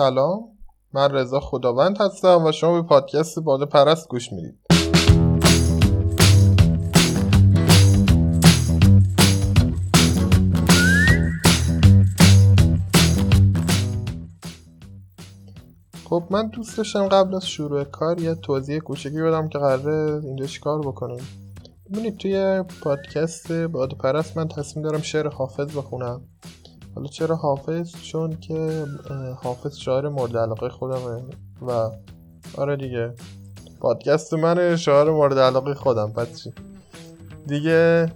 سلام. من رضا خداوند هستم و شما به پادکست باده پرست گوش می‌دید. خب من دوست داشتم قبل از شروع کار یه توضیح کوچکی بدم که قراره اینجا چیکار بکنیم. ببینید توی پادکست باده پرست من تصمیم دارم شعر حافظ بخونم. حالا چرا حافظ؟ چون که حافظ شاعر مورد علاقه خودمه و آره دیگه پادکست من شاعر مورد علاقه خودم پس چی؟ دیگه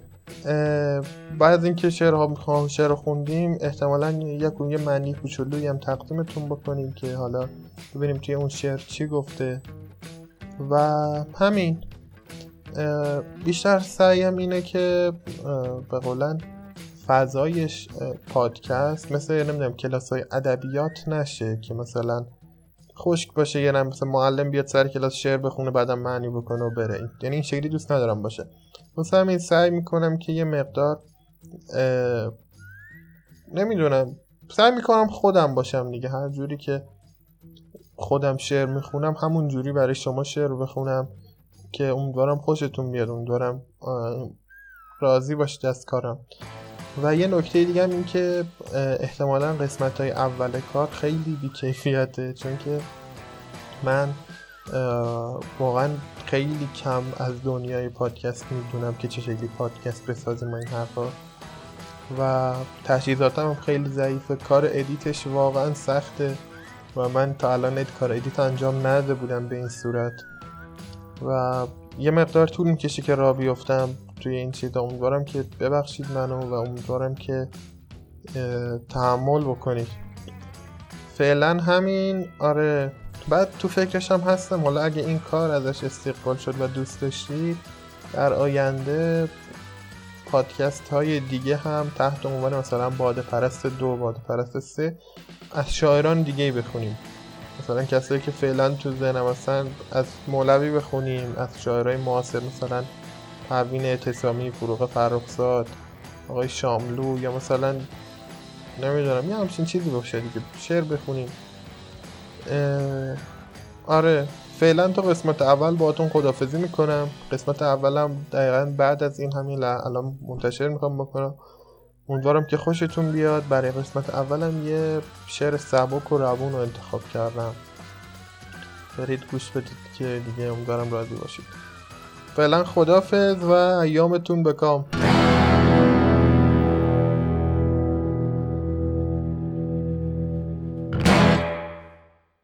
بعد از اینکه می‌خوام شعر خوندیم احتمالا یک یه معنی کوچولویی هم تقدیمتون بکنیم که حالا ببینیم توی اون شعر چی گفته. و همین بیشتر سعیم اینه که به قولن فضایش پادکست مثل نمی‌دونم کلاس های ادبیات نشه که مثلا خشک باشه یه مثلا معلم بیاد سر کلاس شعر بخونه بعدم معنی بکنه و بره. یعنی این شکلی دوست ندارم باشه. مثلا همین سعی می‌کنم که یه مقدار نمی‌دونم سعی می‌کنم خودم باشم دیگه. هر جوری که خودم شعر می‌خونم همون جوری برای شما شعر بخونم که امیدوارم خوشتون بیاد امیدوارم راضی باشید از کارم. و یه نکته دیگه هم این که احتمالا قسمت های اول کار خیلی بیکیفیته چون که من واقعا خیلی کم از دنیای پادکست می‌دونم که چه شکلی پادکست بسازیم این حرفا. و تجهیزاتم هم خیلی ضعیفه. کار ادیتش واقعا سخته و من تا الان کار ادیت انجام نداده بودم به این صورت. و یه مقدار طول می‌کشه که را بیفتم. توی این چیزا. امیدوارم که ببخشید منو و امیدوارم که تحمل بکنید. فعلا همین. آره. بعد تو فکرشم هستم. حالا اگه این کار ازش استقبال شد و دوست داشتید در آینده پادکست های دیگه هم تحت عنوان مثلا باده پرست دو باده پرست سه از شاعران دیگه بخونیم. مثلا کسایی که فعلا تو ذهنم هستن از مولوی بخونیم از شاعرای معاصر مثلا پروین اعتصامی فروغ فرخزاد آقای شاملو یا مثلا نمی‌دونم یه همچین چیزی باشه دیگه. شعر بخونیم. آره فعلا تو قسمت اول باهاتون خدافزی می‌کنم. قسمت اولم دقیقا بعد از این همین الان منتشر می‌کنم بکنم. امیدوارم که خوشتون بیاد. برای قسمت اولم یه شعر سبک و روون رو انتخاب کردم. برید گوش بدید که دیگه امیدوارم راضی باشید. فعلا خدافز و ایامتون بکام